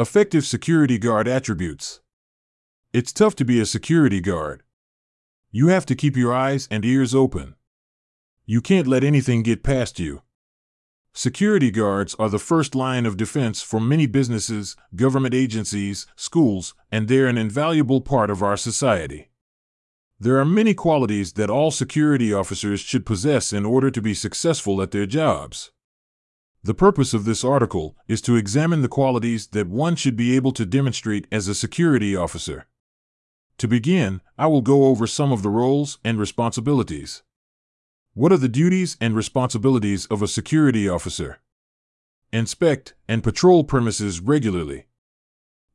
Effective security guard attributes. It's tough to be a security guard. You have to keep your eyes and ears open. You can't let anything get past you. Security guards are the first line of defense for many businesses, government agencies, schools, and they're an invaluable part of our society. There are many qualities that all security officers should possess in order to be successful at their jobs. The purpose of this article is to examine the qualities that one should be able to demonstrate as a security officer. To begin, I will go over some of the roles and responsibilities. What are the duties and responsibilities of a security officer? Inspect and patrol premises regularly.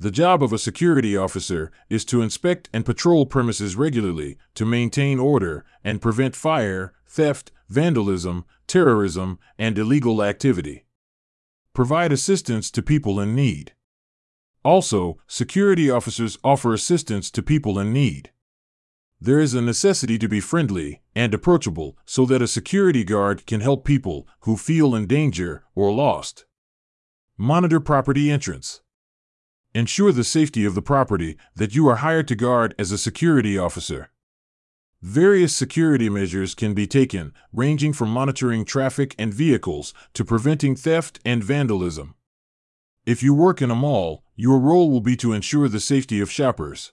The job of a security officer is to inspect and patrol premises regularly to maintain order and prevent fire, theft, vandalism, terrorism, and illegal activity. Provide assistance to people in need. Also, security officers offer assistance to people in need. There is a necessity to be friendly and approachable so that a security guard can help people who feel in danger or lost. Monitor property entrance. Ensure the safety of the property that you are hired to guard as a security officer. Various security measures can be taken, ranging from monitoring traffic and vehicles to preventing theft and vandalism. If you work in a mall, your role will be to ensure the safety of shoppers.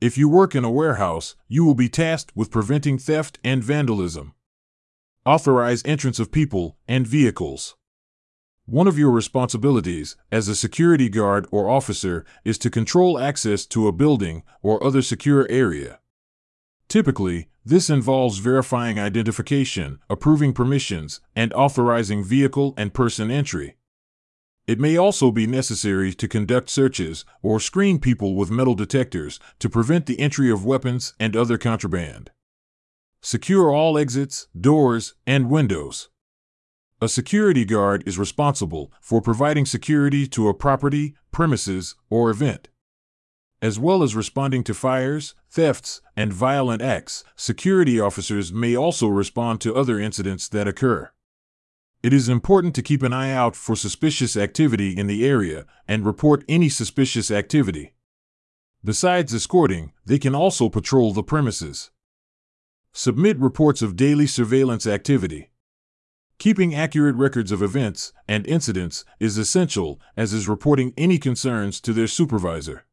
If you work in a warehouse, you will be tasked with preventing theft and vandalism. Authorize entrance of people and vehicles. One of your responsibilities as a security guard or officer is to control access to a building or other secure area. Typically, this involves verifying identification, approving permissions, and authorizing vehicle and person entry. It may also be necessary to conduct searches or screen people with metal detectors to prevent the entry of weapons and other contraband. Secure all exits, doors, and windows. A security guard is responsible for providing security to a property, premises, or event. As well as responding to fires, thefts, and violent acts, security officers may also respond to other incidents that occur. It is important to keep an eye out for suspicious activity in the area and report any suspicious activity. Besides escorting, they can also patrol the premises. Submit reports of daily surveillance activity. Keeping accurate records of events and incidents is essential, as is reporting any concerns to their supervisor.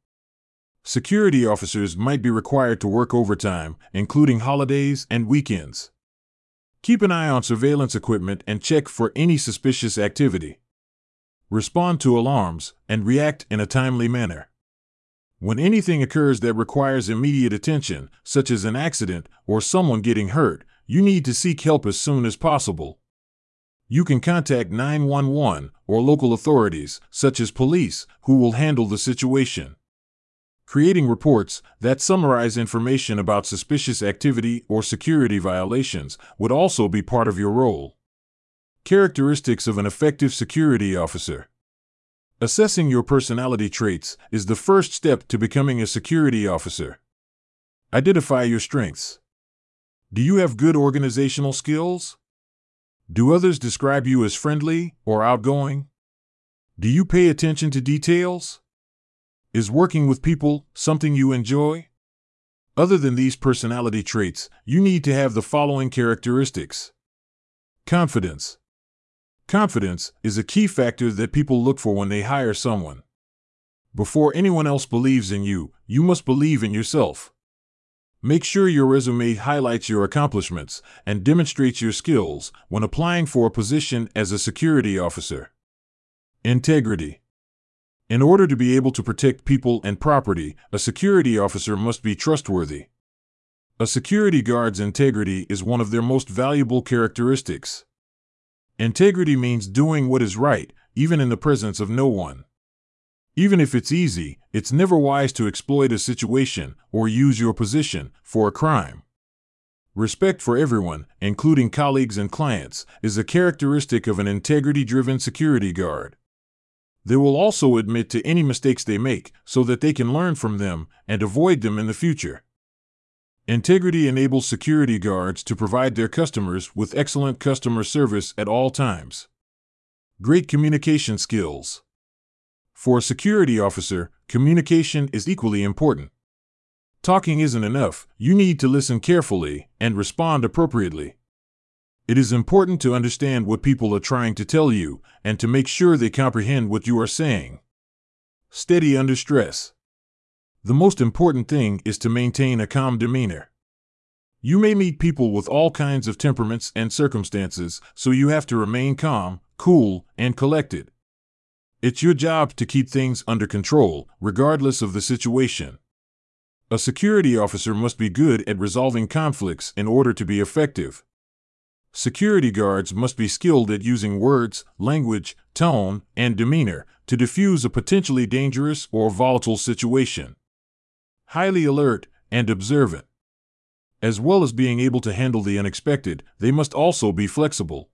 Security officers might be required to work overtime, including holidays and weekends. Keep an eye on surveillance equipment and check for any suspicious activity. Respond to alarms and react in a timely manner. When anything occurs that requires immediate attention, such as an accident or someone getting hurt, you need to seek help as soon as possible. You can contact 911 or local authorities, such as police, who will handle the situation. Creating reports that summarize information about suspicious activity or security violations would also be part of your role. Characteristics of an effective security officer. Assessing your personality traits is the first step to becoming a security officer. Identify your strengths. Do you have good organizational skills? Do others describe you as friendly or outgoing? Do you pay attention to details? Is working with people something you enjoy? Other than these personality traits, you need to have the following characteristics Confidence. Confidence is a key factor that people look for when they hire someone. Before anyone else believes in you, you must believe in yourself. Make sure your resume highlights your accomplishments and demonstrates your skills when applying for a position as a security officer. Integrity. In order to be able to protect people and property, a security officer must be trustworthy. A security guard's integrity is one of their most valuable characteristics. Integrity means doing what is right, even in the presence of no one. Even if it's easy, it's never wise to exploit a situation or use your position for a crime. Respect for everyone, including colleagues and clients, is a characteristic of an integrity driven security guard. They will also admit to any mistakes they make so that they can learn from them and avoid them in the future. Integrity enables security guards to provide their customers with excellent customer service at all times. Great communication skills. For a security officer, communication is equally important. Talking isn't enough, you need to listen carefully and respond appropriately. It is important to understand what people are trying to tell you and to make sure they comprehend what you are saying. Steady under stress. The most important thing is to maintain a calm demeanor. You may meet people with all kinds of temperaments and circumstances, so you have to remain calm, cool, and collected. It's your job to keep things under control, regardless of the situation. A security officer must be good at resolving conflicts in order to be effective. Security guards must be skilled at using words, language, tone, and demeanor to diffuse a potentially dangerous or volatile situation. Highly alert and observant. As well as being able to handle the unexpected, they must also be flexible.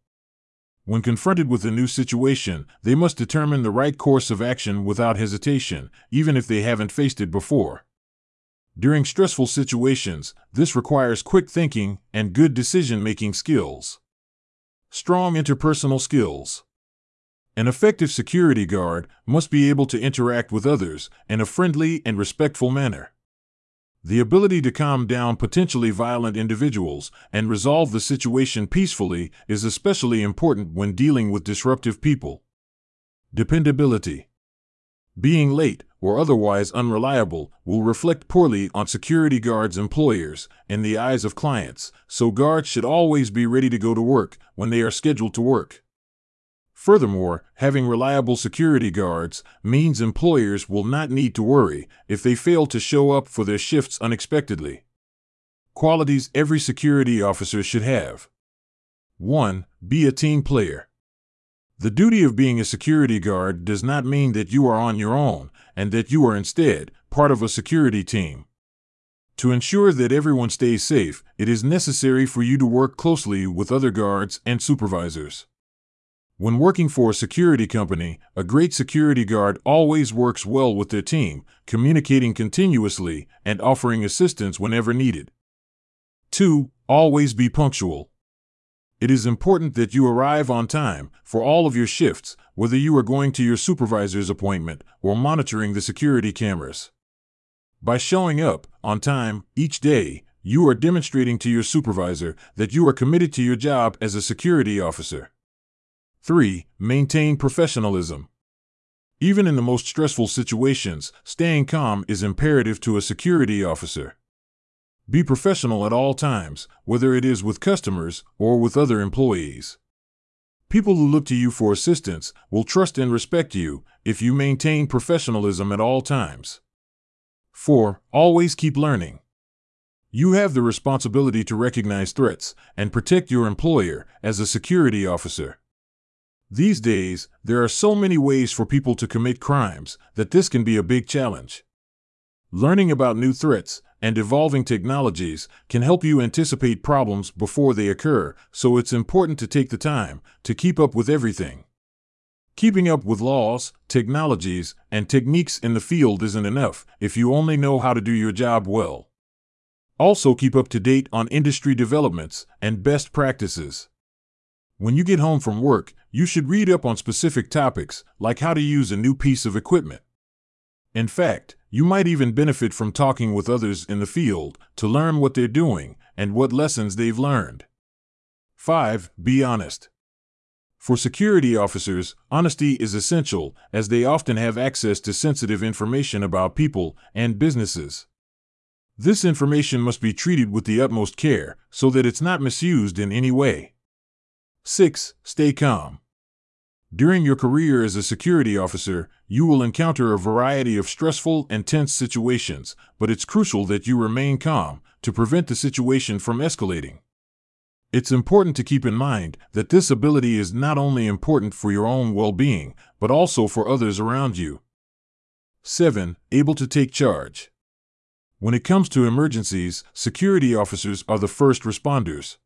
When confronted with a new situation, they must determine the right course of action without hesitation, even if they haven't faced it before. During stressful situations, this requires quick thinking and good decision making skills. Strong interpersonal skills. An effective security guard must be able to interact with others in a friendly and respectful manner. The ability to calm down potentially violent individuals and resolve the situation peacefully is especially important when dealing with disruptive people. Dependability. Being late or otherwise unreliable will reflect poorly on security guards' employers in the eyes of clients, so guards should always be ready to go to work when they are scheduled to work. Furthermore, having reliable security guards means employers will not need to worry if they fail to show up for their shifts unexpectedly. Qualities every security officer should have 1. Be a team player. The duty of being a security guard does not mean that you are on your own and that you are instead part of a security team. To ensure that everyone stays safe, it is necessary for you to work closely with other guards and supervisors. When working for a security company, a great security guard always works well with their team, communicating continuously and offering assistance whenever needed. 2. Always be punctual. It is important that you arrive on time for all of your shifts, whether you are going to your supervisor's appointment or monitoring the security cameras. By showing up on time each day, you are demonstrating to your supervisor that you are committed to your job as a security officer. 3. Maintain professionalism. Even in the most stressful situations, staying calm is imperative to a security officer. Be professional at all times, whether it is with customers or with other employees. People who look to you for assistance will trust and respect you if you maintain professionalism at all times. 4. Always keep learning. You have the responsibility to recognize threats and protect your employer as a security officer. These days, there are so many ways for people to commit crimes that this can be a big challenge. Learning about new threats and evolving technologies can help you anticipate problems before they occur, so it's important to take the time to keep up with everything. Keeping up with laws, technologies, and techniques in the field isn't enough if you only know how to do your job well. Also, keep up to date on industry developments and best practices. When you get home from work, you should read up on specific topics, like how to use a new piece of equipment. In fact, you might even benefit from talking with others in the field to learn what they're doing and what lessons they've learned. 5. Be honest. For security officers, honesty is essential as they often have access to sensitive information about people and businesses. This information must be treated with the utmost care so that it's not misused in any way. 6. Stay calm. During your career as a security officer, you will encounter a variety of stressful and tense situations, but it's crucial that you remain calm to prevent the situation from escalating. It's important to keep in mind that this ability is not only important for your own well being, but also for others around you. 7. Able to take charge. When it comes to emergencies, security officers are the first responders.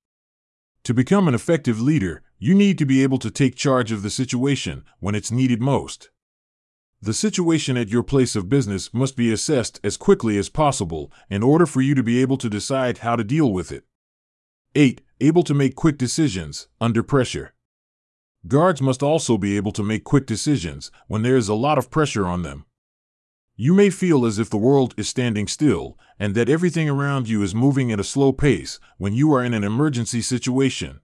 To become an effective leader, you need to be able to take charge of the situation when it's needed most. The situation at your place of business must be assessed as quickly as possible in order for you to be able to decide how to deal with it. 8. Able to make quick decisions under pressure. Guards must also be able to make quick decisions when there is a lot of pressure on them. You may feel as if the world is standing still and that everything around you is moving at a slow pace when you are in an emergency situation.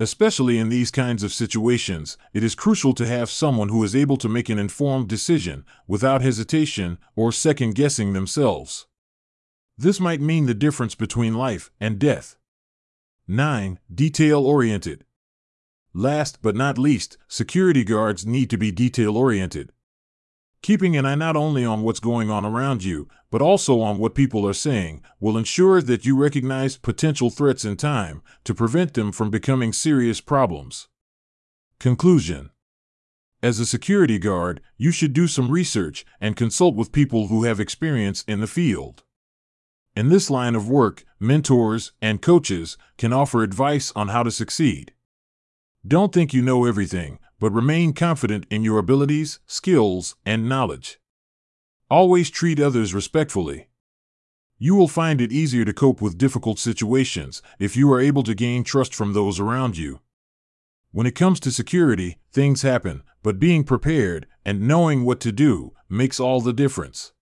Especially in these kinds of situations, it is crucial to have someone who is able to make an informed decision without hesitation or second guessing themselves. This might mean the difference between life and death. 9. Detail oriented. Last but not least, security guards need to be detail oriented. Keeping an eye not only on what's going on around you, but also on what people are saying, will ensure that you recognize potential threats in time to prevent them from becoming serious problems. Conclusion As a security guard, you should do some research and consult with people who have experience in the field. In this line of work, mentors and coaches can offer advice on how to succeed. Don't think you know everything, but remain confident in your abilities, skills, and knowledge. Always treat others respectfully. You will find it easier to cope with difficult situations if you are able to gain trust from those around you. When it comes to security, things happen, but being prepared and knowing what to do makes all the difference.